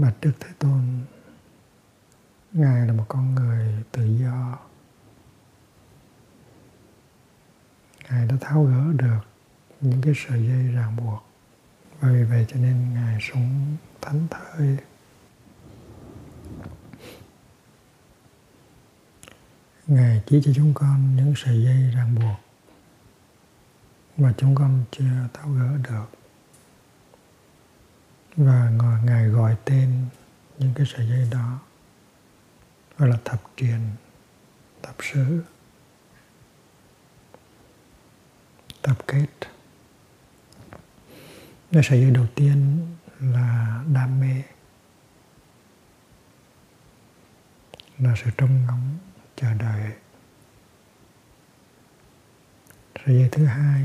bạch đức thế tôn. Ngài là một con người tự do. Ngài đã tháo gỡ được những cái sợi dây ràng buộc. Và vì vậy cho nên ngài sống thánh thơi. Ngài chỉ cho chúng con những sợi dây ràng buộc. Mà chúng con chưa tháo gỡ được và ngài gọi tên những cái sợi dây đó, gọi là thập truyền thập sứ tập kết. Cái sợi dây đầu tiên là đam mê, là sự trông ngóng, chờ đợi. Sợi dây thứ hai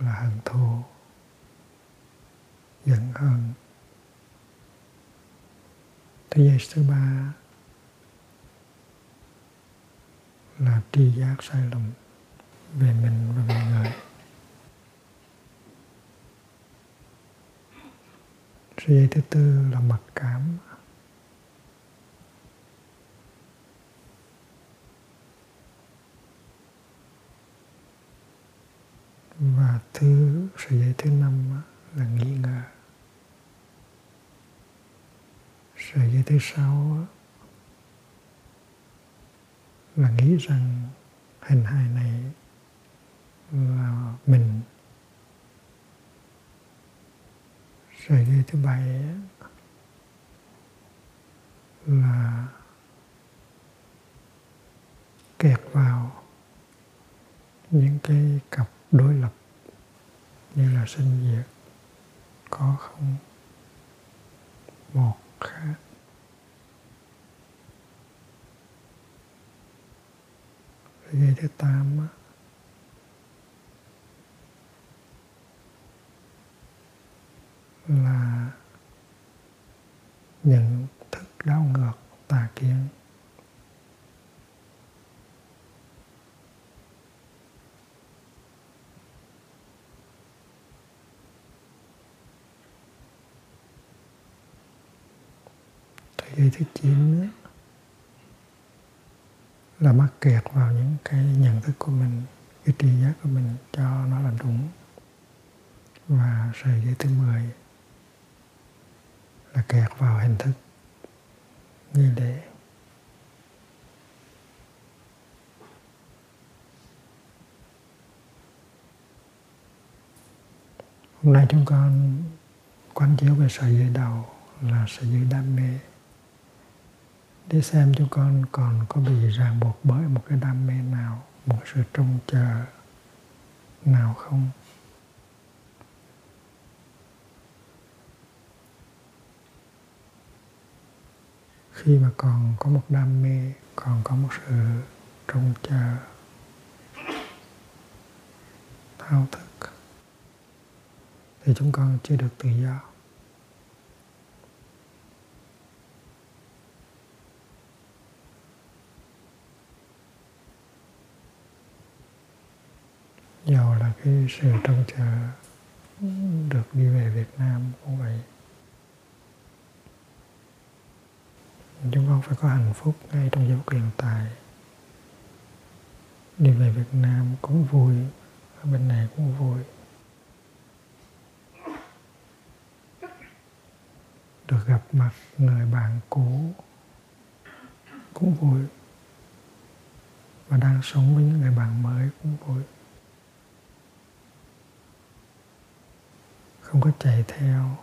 là hận thù giận hờn thế giới thứ ba là tri giác sai lầm về mình và về người. Sợi dây thứ tư là mặc cảm. Và thứ sợi dây thứ năm là nghi ngờ. Sợi dây thứ sáu là nghĩ rằng hình hài này là mình. Sợi dây thứ bảy là kẹt vào những cái cặp đối lập như là sinh diệt, có không? Một khác dây thứ tám là nhận thức đau ngược tà kiến. Dây thứ chín đó, là mắc kẹt vào những cái nhận thức của mình cái tri giác của mình cho nó là đúng. Và sợi dây thứ 10 là kẹt vào hình thức nghi lễ. Hôm nay chúng con quán chiếu về sợi dây đầu là sợi dây đam mê để xem chúng con còn có bị ràng buộc bởi một cái đam mê nào, một sự trông chờ nào không? Khi mà còn có một đam mê, còn có một sự trông chờ, thao thức, thì chúng con chưa được tự do dầu là cái sự trông chờ được đi về Việt Nam cũng vậy. Chúng con phải có hạnh phúc ngay trong giây phút hiện tại. Đi về Việt Nam cũng vui, ở bên này cũng vui. Được gặp mặt người bạn cũ cũng vui. Và đang sống với những người bạn mới cũng vui. Không có chạy theo.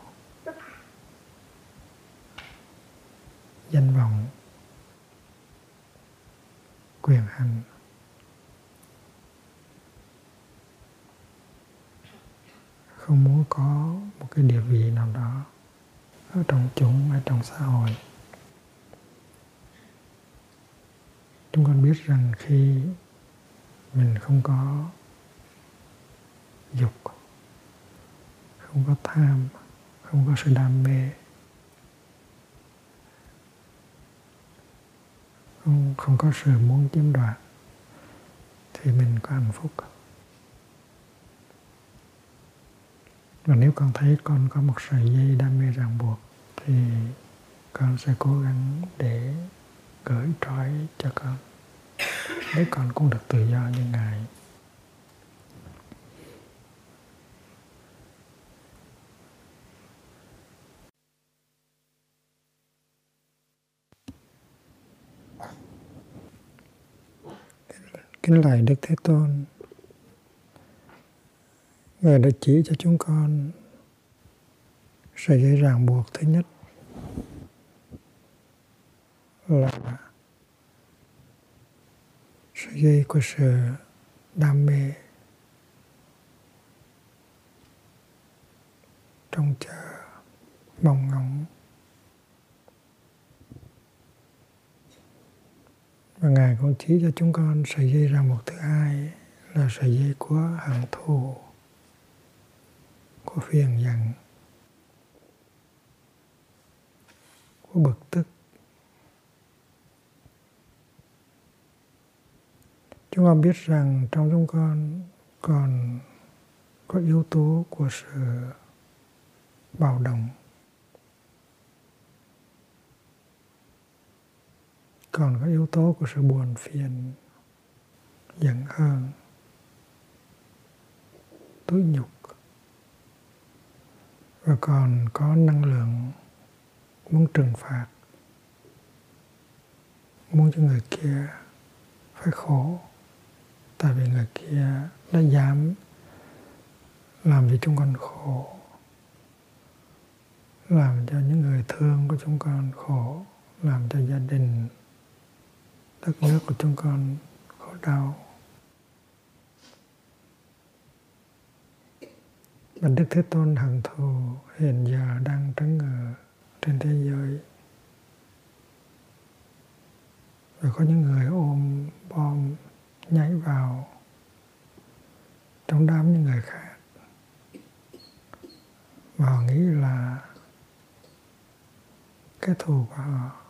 Danh vọng, quyền hành. Không muốn có một cái địa vị nào đó ở trong chúng, ở trong xã hội. Chúng con biết rằng khi mình không có dục không có tham không có sự đam mê. Không, không có sự muốn chiếm đoạt thì mình có hạnh phúc. Và nếu con thấy con có một sợi dây đam mê ràng buộc thì con sẽ cố gắng để gửi trói cho con. Để con cũng được tự do như ngài kính lạy đức thế tôn. Ngài đã chỉ cho chúng con sự dây ràng buộc thứ nhất là sự dây của sự đam mê trông chờ mong ngóng. Và ngài cũng chỉ cho chúng con sợi dây ràng buộc thứ hai là sợi dây của hận thù, của phiền giận, của bực tức. Chúng con biết rằng trong chúng con còn có yếu tố của sự bạo động. Còn có yếu tố của sự buồn, phiền, giận, hờn, tủi nhục. Và còn có năng lượng muốn trừng phạt, muốn cho người kia phải khổ. Tại vì người kia đã dám làm cho chúng con khổ, làm cho những người thương của chúng con khổ, làm cho gia đình đất nước của chúng con khổ đau. Và đức thế tôn hằng thù hiện giờ đang trấn ngự trên thế giới. Rồi có những người ôm bom nhảy vào trong đám những người khác. Và họ nghĩ là cái thù của họ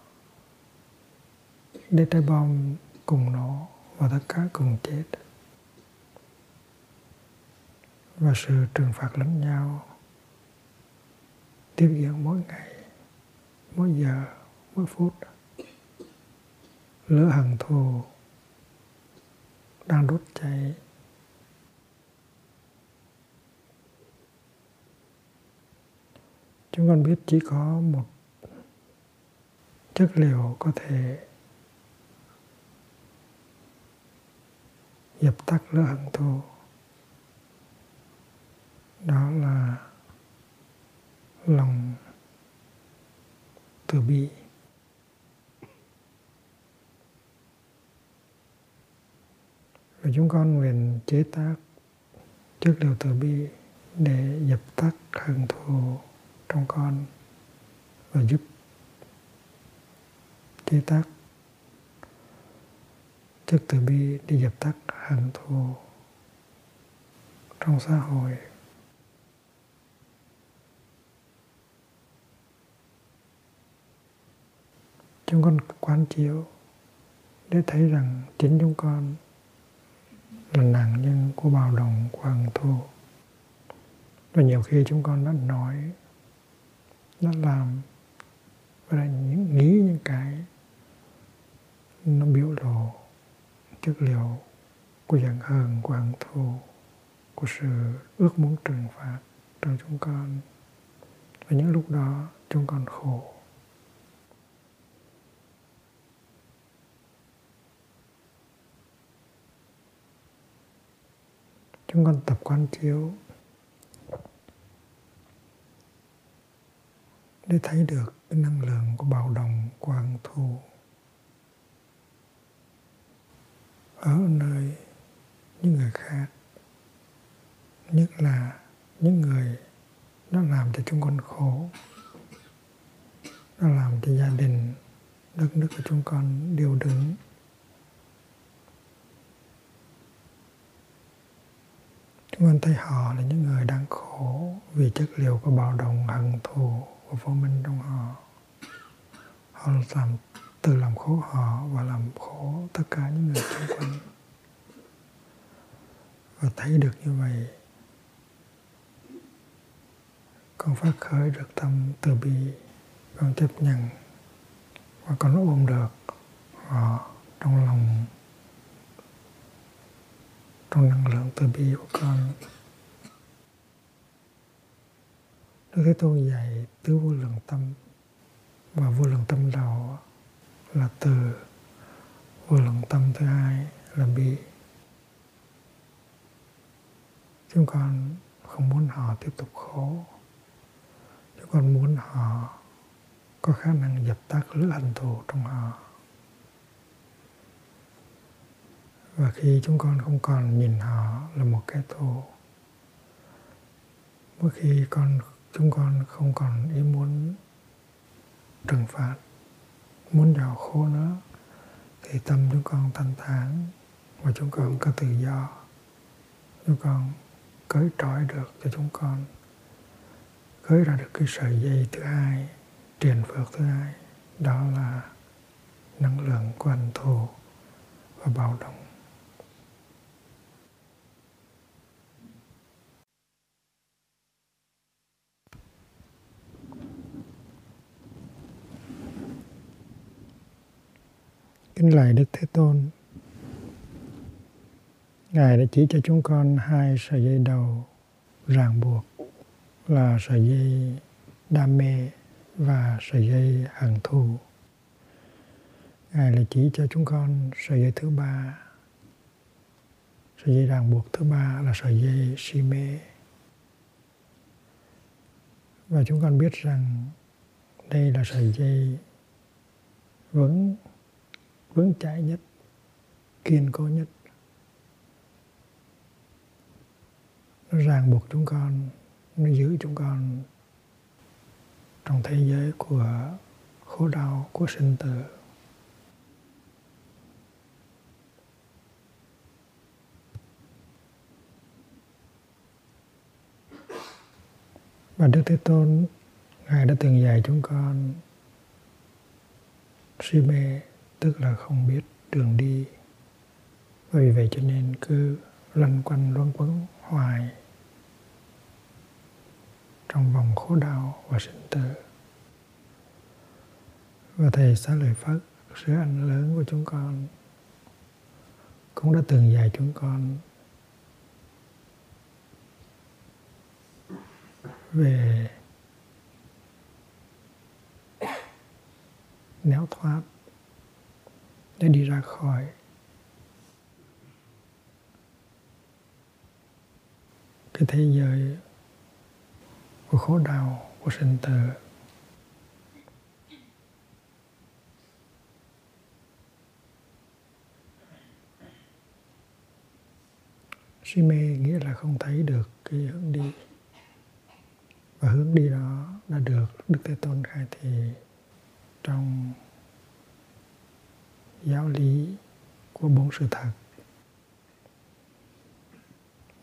để trái bom cùng nổ và tất cả cùng chết. Và sự trừng phạt lẫn nhau tiếp diễn mỗi ngày, mỗi giờ, mỗi phút. Lửa hằng thù đang đốt cháy. Chúng con biết chỉ có một chất liệu có thể dập tắt lửa hận thù. Đó là lòng từ bi. Và chúng con nguyện chế tác chất liệu từ bi để dập tắt hận thù trong con và giúp chế tác chất từ bi để dập tắt hận thù trong xã hội. Chúng con quán chiếu để thấy rằng chính chúng con là nạn nhân của bạo động của hận thù. Và nhiều khi chúng con đã nói đã làm và đã những, nghĩ những cái nó biểu lộ chất liệu của giận hờn của hận thù của sự ước muốn trừng phạt trong chúng con. Và những lúc đó, chúng con khổ. Chúng con tập quán chiếu để thấy được cái năng lượng của bạo động của hận thù ở nơi những người khác. Nhất là những người nó làm cho chúng con khổ. Nó làm cho gia đình, đất nước của chúng con điều đứng. Chúng con thấy họ là những người đang khổ vì chất liệu của bạo động hận thù của vô minh trong họ. Họ làm tự làm khổ họ và làm khổ tất cả những người xung quanh và thấy được như vậy. Con phát khởi được tâm từ bi. Con chấp nhận. Và con ôm được họ trong lòng. Trong năng lượng từ bi của con. Đức Thế Tôn dạy tứ vô lượng tâm và vô lượng tâm đầu là từ. Vô lượng tâm thứ hai là bi chúng con không muốn họ tiếp tục khổ. Chúng con muốn họ có khả năng dập tắt lửa hận thù trong họ. Và khi chúng con không còn nhìn họ là một kẻ thù, mỗi khi con, chúng con không còn ý muốn trừng phạt, muốn giàu khổ nữa thì tâm chúng con thanh thản và chúng con có tự do. Chúng con cởi trói được cho chúng con. Cởi ra được cái sợi dây thứ hai truyền phước thứ hai. Đó là năng lượng của hận thù và bạo động. Kính lạy Đức Thế Tôn, Ngài đã chỉ cho chúng con hai sợi dây đầu ràng buộc là sợi dây đam mê và sợi dây hận thù. Ngài lại chỉ cho chúng con sợi dây thứ ba. Sợi dây ràng buộc thứ ba là sợi dây si mê. Và chúng con biết rằng đây là sợi dây vững vững chãi nhất, kiên cố nhất nó ràng buộc chúng con, nó giữ chúng con trong thế giới của khổ đau, của sinh tử. Và đức thế tôn, ngài đã từng dạy chúng con si mê, tức là không biết đường đi. Vì vậy cho nên cứ lăn quanh luân quấn, hoài trong vòng khổ đau và sinh tử. Và thầy xá lợi phất sứ anh lớn của chúng con, cũng đã từng dạy chúng con về néo thoát để đi ra khỏi cái thế giới của khổ đau của sinh tử. Si mê nghĩa là không thấy được cái hướng đi. Và hướng đi đó đã được đức thế tôn khai thị trong giáo lý của bốn sự thật.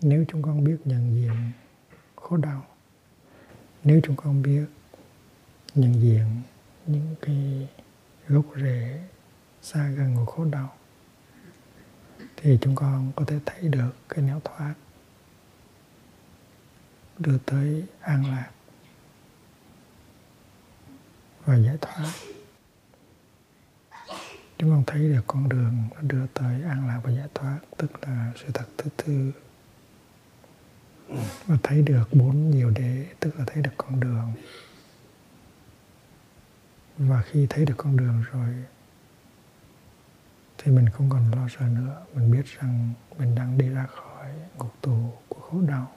Nếu chúng con biết nhận diện khổ đau nếu chúng con biết nhận diện những cái gốc rễ xa gần của khổ đau, thì chúng con có thể thấy được cái nẻo thoát, đưa tới an lạc và giải thoát. Chúng con thấy được con đường nó đưa tới an lạc và giải thoát, tức là sự thật thứ tư và thấy được bốn nhiều đế, tức là thấy được con đường. Và khi thấy được con đường rồi, thì mình không còn lo sợ nữa. Mình biết rằng mình đang đi ra khỏi ngục tù của khổ đau.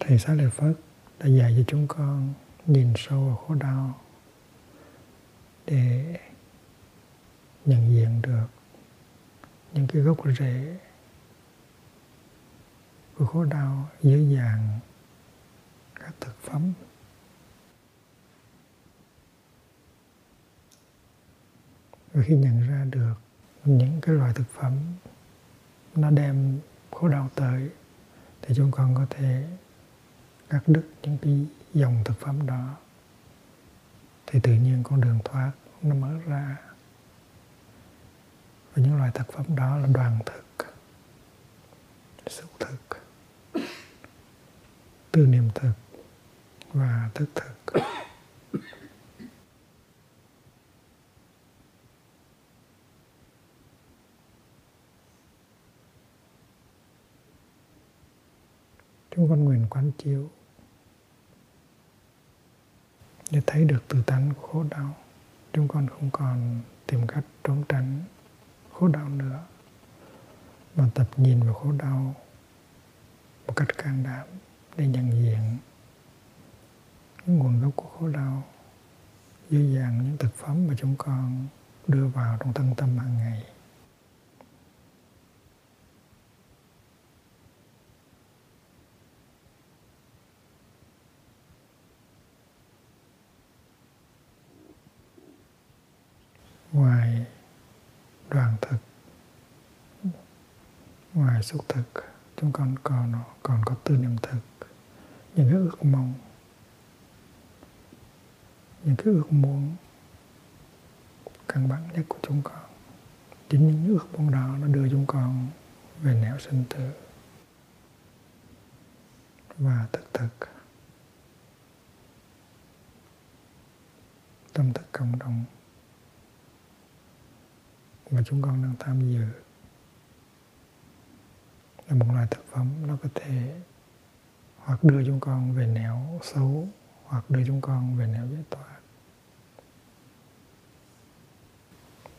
Thầy xá lợi phất đã dạy cho chúng con nhìn sâu vào khổ đau để nhận diện được những cái gốc rễ của khổ đau dưới dạng các thực phẩm. Và khi nhận ra được những cái loại thực phẩm nó đem khổ đau tới, thì chúng con có thể cắt đứt những cái dòng thực phẩm đó thì tự nhiên con đường thoát nó mở ra. Và những loại thực phẩm đó là đoàn thực xúc thực, tư niệm thực và thức thực. Chúng con nguyện quán chiếu để thấy được từ tánh của khổ đau, chúng con không còn tìm cách trốn tránh khổ đau nữa. Mà tập nhìn vào khổ đau một cách can đảm để nhận diện những nguồn gốc của khổ đau dưới dạng những thực phẩm mà chúng con đưa vào trong thân tâm hàng ngày. Ngoài đoàn thực, ngoài xúc thực, chúng con còn còn có tư niệm thực, những cái ước mong, những cái ước muốn căn bản nhất của chúng con. Chính những ước mong đó nó đưa chúng con về nẻo sinh tử và thực thực. Tâm thức cộng đồng mà chúng con đang tham dự là một loại thực phẩm nó có thể hoặc đưa chúng con về nẻo xấu, hoặc đưa chúng con về nẻo giải thoát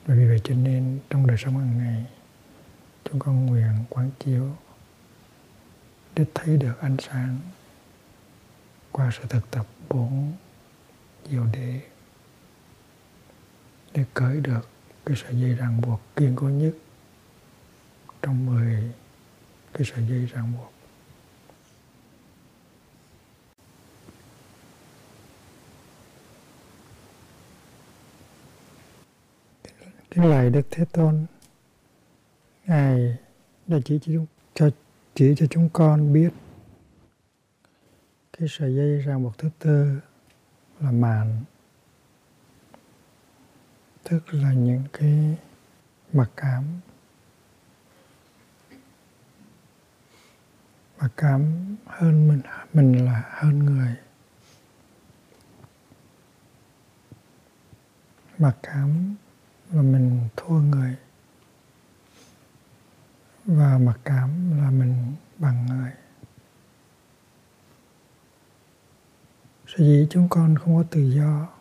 bởi vì vậy cho nên trong đời sống hàng ngày, chúng con nguyện quán chiếu để thấy được ánh sáng qua sự thực tập bốn diệu đế để cởi được cái sợi dây ràng buộc kiên cố nhất trong mười cái sợi dây ràng buộc. Kính lạy đức thế tôn ngài đã chỉ cho, cho chỉ cho chúng con biết cái sợi dây ràng buộc thứ tư là màn tức là những cái mặc cảm. Mặc cảm hơn mình mình là hơn người. Mặc cảm là mình thua người. Và mặc cảm là mình bằng người. Sở dĩ chúng con không có tự do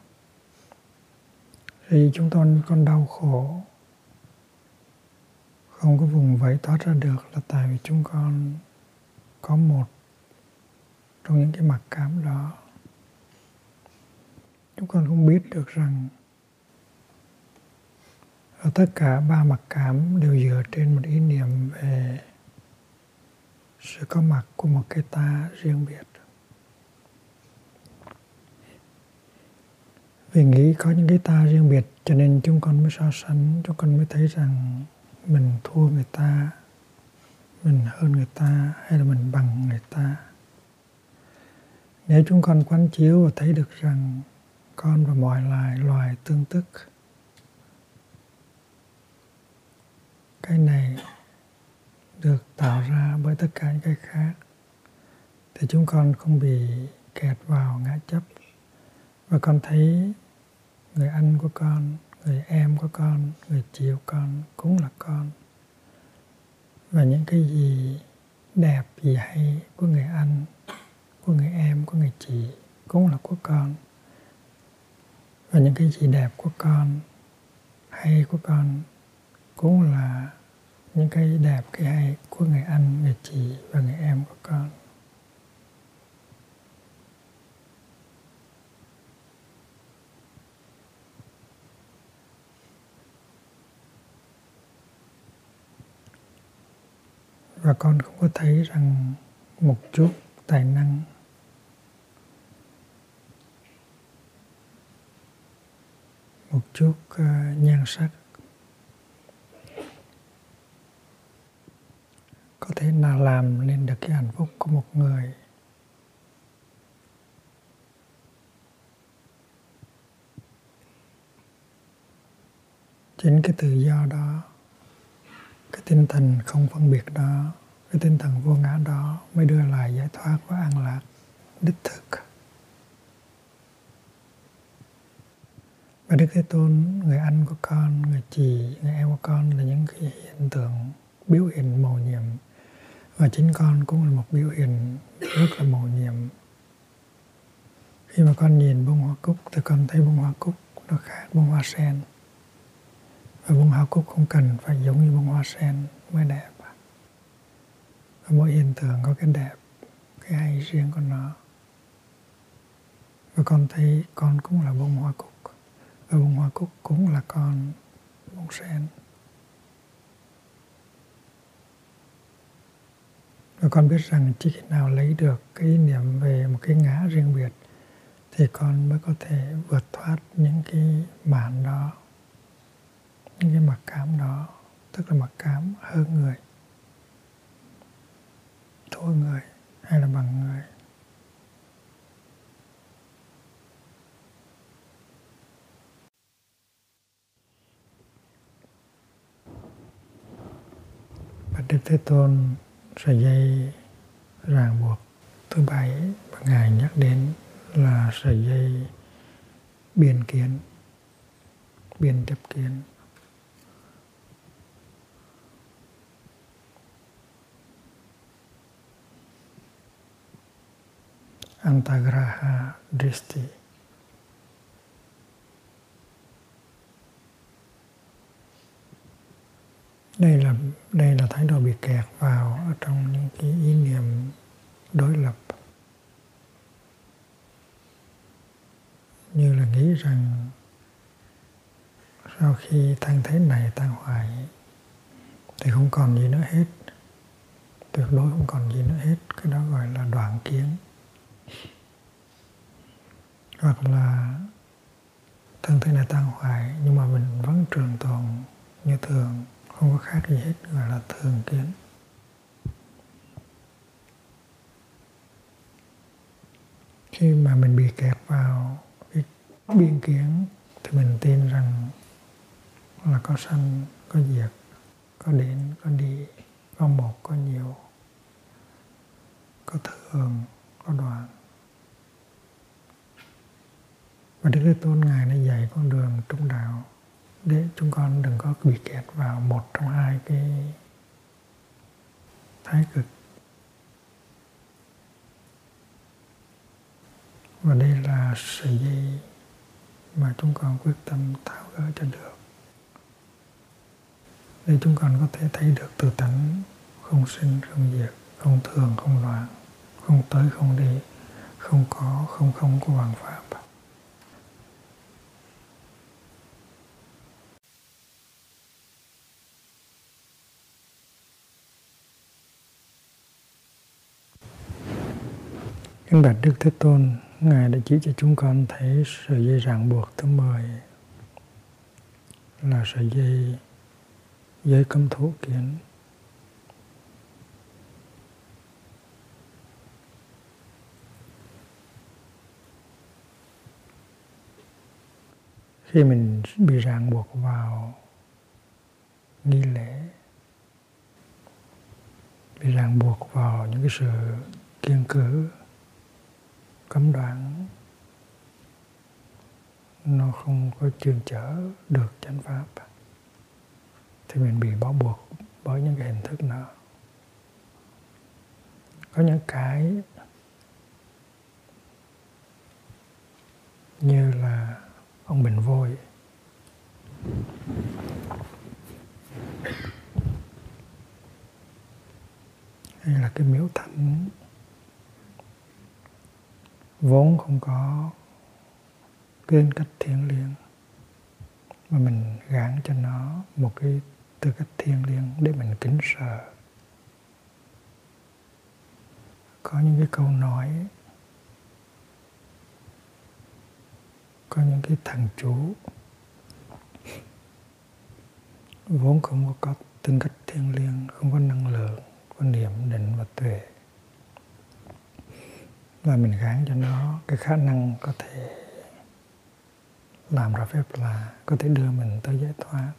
thì chúng tôi còn đau khổ. Không có vùng vẫy thoát ra được là tại vì chúng con có một trong những cái mặc cảm đó. Chúng con không biết được rằng ở tất cả ba mặc cảm đều dựa trên một ý niệm về sự có mặt của một cái ta riêng biệt. Vì nghĩ có những cái ta riêng biệt, cho nên chúng con mới so sánh, chúng con mới thấy rằng mình thua người ta, mình hơn người ta, hay là mình bằng người ta. Nếu chúng con quán chiếu và thấy được rằng con và mọi loài loài tương tức, cái này được tạo ra bởi tất cả những cái khác, thì chúng con không bị kẹt vào ngã chấp. Và con thấy người anh của con, người em của con, người chị của con cũng là con. Và những cái gì đẹp, gì hay của người anh, của người em, của người chị cũng là của con. Và những cái gì đẹp của con, hay của con cũng là những cái đẹp, cái hay của người anh, người chị và người em của con. Và con không có thấy rằng một chút tài năng. Một chút uh, nhan sắc. Có thể nào làm nên được cái hạnh phúc của một người. Chính cái tự do đó tinh thần không phân biệt đó cái tinh thần vô ngã đó mới đưa lại giải thoát và an lạc đích thực. Và Đức Thế Tôn, người anh của con, người chị, người em của con là những cái hiện tượng biểu hiện màu nhiệm. Và chính con cũng là một biểu hiện rất là màu nhiệm. Khi mà con nhìn bông hoa cúc thì con thấy bông hoa cúc nó khác bông hoa sen và bông hoa cúc không cần phải giống như bông hoa sen mới đẹp và mỗi hiện tượng có cái đẹp, cái hay riêng của nó. Và con thấy con cũng là bông hoa cúc. Và bông hoa cúc cũng là con bông sen và con biết rằng chỉ khi nào lấy được cái niệm về một cái ngã riêng biệt thì con mới có thể vượt thoát những cái màn đó những cái mặc cảm đó tức là mặc cảm hơn người thua người hay là bằng người và Đức Thế Tôn sợi dây ràng buộc thứ bảy mà Ngài nhắc đến là sợi dây biên kiến, biên chấp kiến. Antagraha Dristi đây là đây là thái độ bị kẹt vào ở trong những cái ý niệm đối lập. Như là nghĩ rằng sau khi tăng thế này tan hoại thì không còn gì nữa hết, tuyệt đối không còn gì nữa hết. Cái đó gọi là đoạn kiến hoặc là thân thể này tan hoại, nhưng mà mình vẫn trường tồn như thường, không có khác gì hết, gọi là thường kiến. Khi mà mình bị kẹt vào cái biên kiến, thì mình tin rằng là có sanh, có diệt, có đến, có đi, có một, có nhiều, có thường có đoạn. Và đức thế tôn ngài đã dạy con đường trung đạo để chúng con đừng có bị kẹt vào một trong hai cái thái cực. Và đây là sợi dây mà chúng con quyết tâm tháo gỡ cho được. Để chúng con có thể thấy được từ tánh không sinh, không diệt, không thường, không loạn, không tới, không đi, không có, không không của hoàng pháp Kính bạch Đức Thế Tôn, Ngài đã chỉ cho chúng con thấy sợi dây ràng buộc thứ 10 là sợi dây dây cấm thủ kiến. Khi mình bị ràng buộc vào nghi lễ, bị ràng buộc vào những cái sự kiên cử cấm đoạn nó không có chuyên chở được chánh pháp. Thì mình bị bó buộc bởi những cái hình thức nó có những cái như là ông bình vôi. Hay là cái miếu thánh vốn không có cái cách thiêng liêng mà mình gán cho nó một cái tư cách thiêng liêng để mình kính sợ. Có những cái câu nói, có những cái thần chú vốn không có tư cách thiêng liêng không có năng lượng, có niệm định và tuệ và mình gán cho nó, cái khả năng có thể làm ra phép là có thể đưa mình tới giải thoát.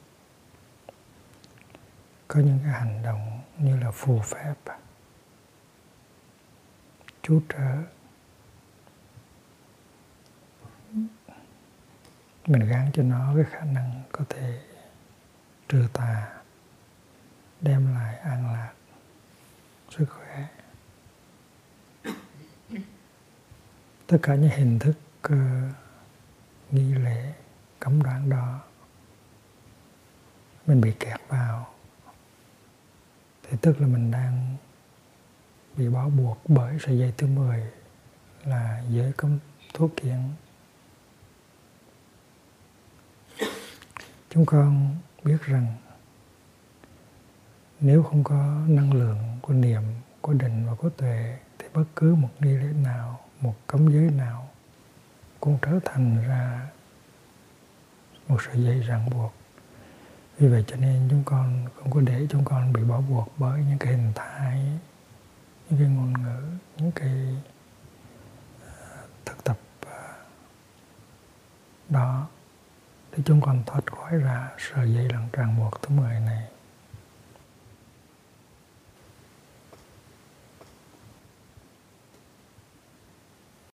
Có những cái hành động như là phù phép chú trở. Mình gán cho nó cái khả năng có thể trừ tà, đem lại an lạc, sức khỏe. Tất cả những hình thức uh, nghi lễ cấm đoán đó mình bị kẹt vào. Thì tức là mình đang bị bó buộc bởi sợi dây thứ 10 là giới cấm thuốc kiện chúng con biết rằng nếu không có năng lượng của niệm của định và của tuệ thì bất cứ một nghi lễ nào một cấm giới nào cũng trở thành ra một sợi dây ràng buộc. Vì vậy cho nên chúng con không có để chúng con bị bỏ buộc bởi những cái hình thái, những cái ngôn ngữ, những cái ờ, thực tập ờ, đó để chúng con thoát khỏi ra sợi dây ràng buộc thứ mười này.